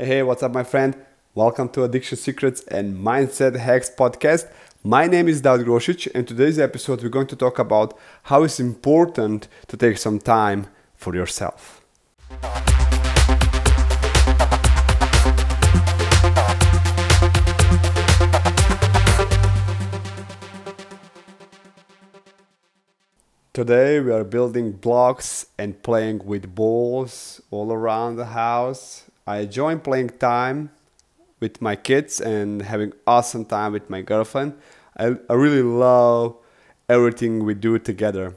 Hey, hey, what's up, my friend? Welcome to Addiction Secrets and Mindset Hacks podcast. My name is Daud Grosic, and today's episode we're going to talk about how it's important to take some time for yourself. Today we are building blocks and playing with balls all around the house. I enjoy playing time with my kids and having awesome time with my girlfriend. I, I really love everything we do together.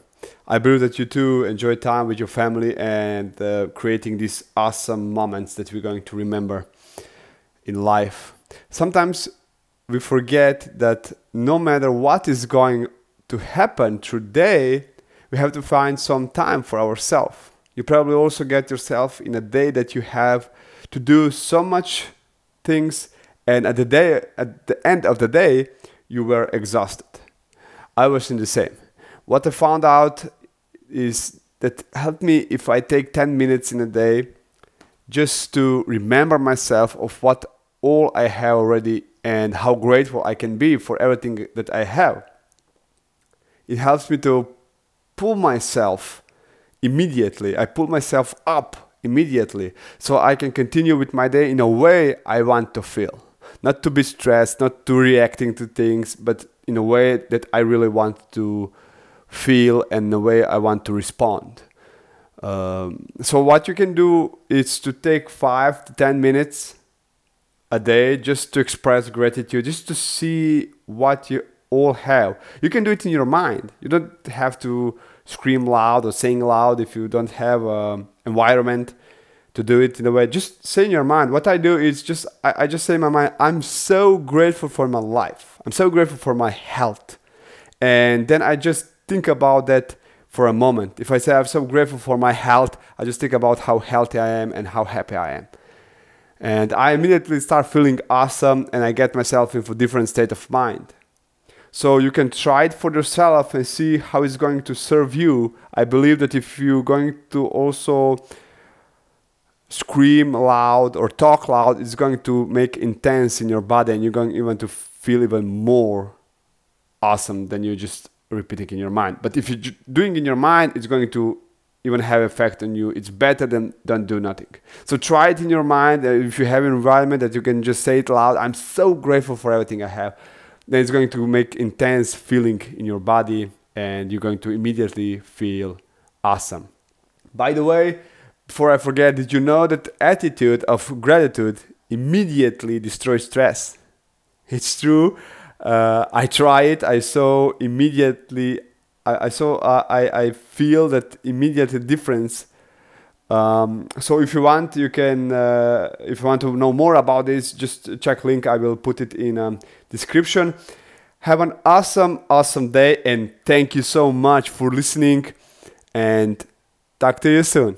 I believe that you too enjoy time with your family and uh, creating these awesome moments that we're going to remember in life. Sometimes we forget that no matter what is going to happen today, we have to find some time for ourselves. You probably also get yourself in a day that you have to do so much things and at the day at the end of the day you were exhausted. I was in the same. What i found out is that helped me if i take 10 minutes in a day just to remember myself of what all i have already and how grateful i can be for everything that i have. It helps me to pull myself immediately. I pull myself up immediately so I can continue with my day in a way I want to feel. Not to be stressed, not to reacting to things, but in a way that I really want to feel and the way I want to respond. Um, so what you can do is to take five to ten minutes a day just to express gratitude, just to see what you all have. You can do it in your mind. You don't have to scream loud or sing loud if you don't have an environment to do it in a way. Just say in your mind. What I do is just I, I just say in my mind, I'm so grateful for my life. I'm so grateful for my health. And then I just think about that for a moment. If I say I'm so grateful for my health, I just think about how healthy I am and how happy I am. And I immediately start feeling awesome and I get myself into a different state of mind. So you can try it for yourself and see how it's going to serve you. I believe that if you're going to also scream loud or talk loud, it's going to make intense in your body and you're going even to feel even more awesome than you just repeating in your mind. But if you're doing in your mind, it's going to even have effect on you. It's better than don't do nothing. So try it in your mind. Uh, if you have an environment that you can just say it loud, I'm so grateful for everything I have then it's going to make intense feeling in your body and you're going to immediately feel awesome. By the way, before I forget, did you know that attitude of gratitude immediately destroys stress? It's true. Uh, I try it. I saw immediately. I, I saw. Uh, I I feel that immediate difference um, so if you want, you can. Uh, if you want to know more about this, just check link. I will put it in um, description. Have an awesome, awesome day, and thank you so much for listening. And talk to you soon.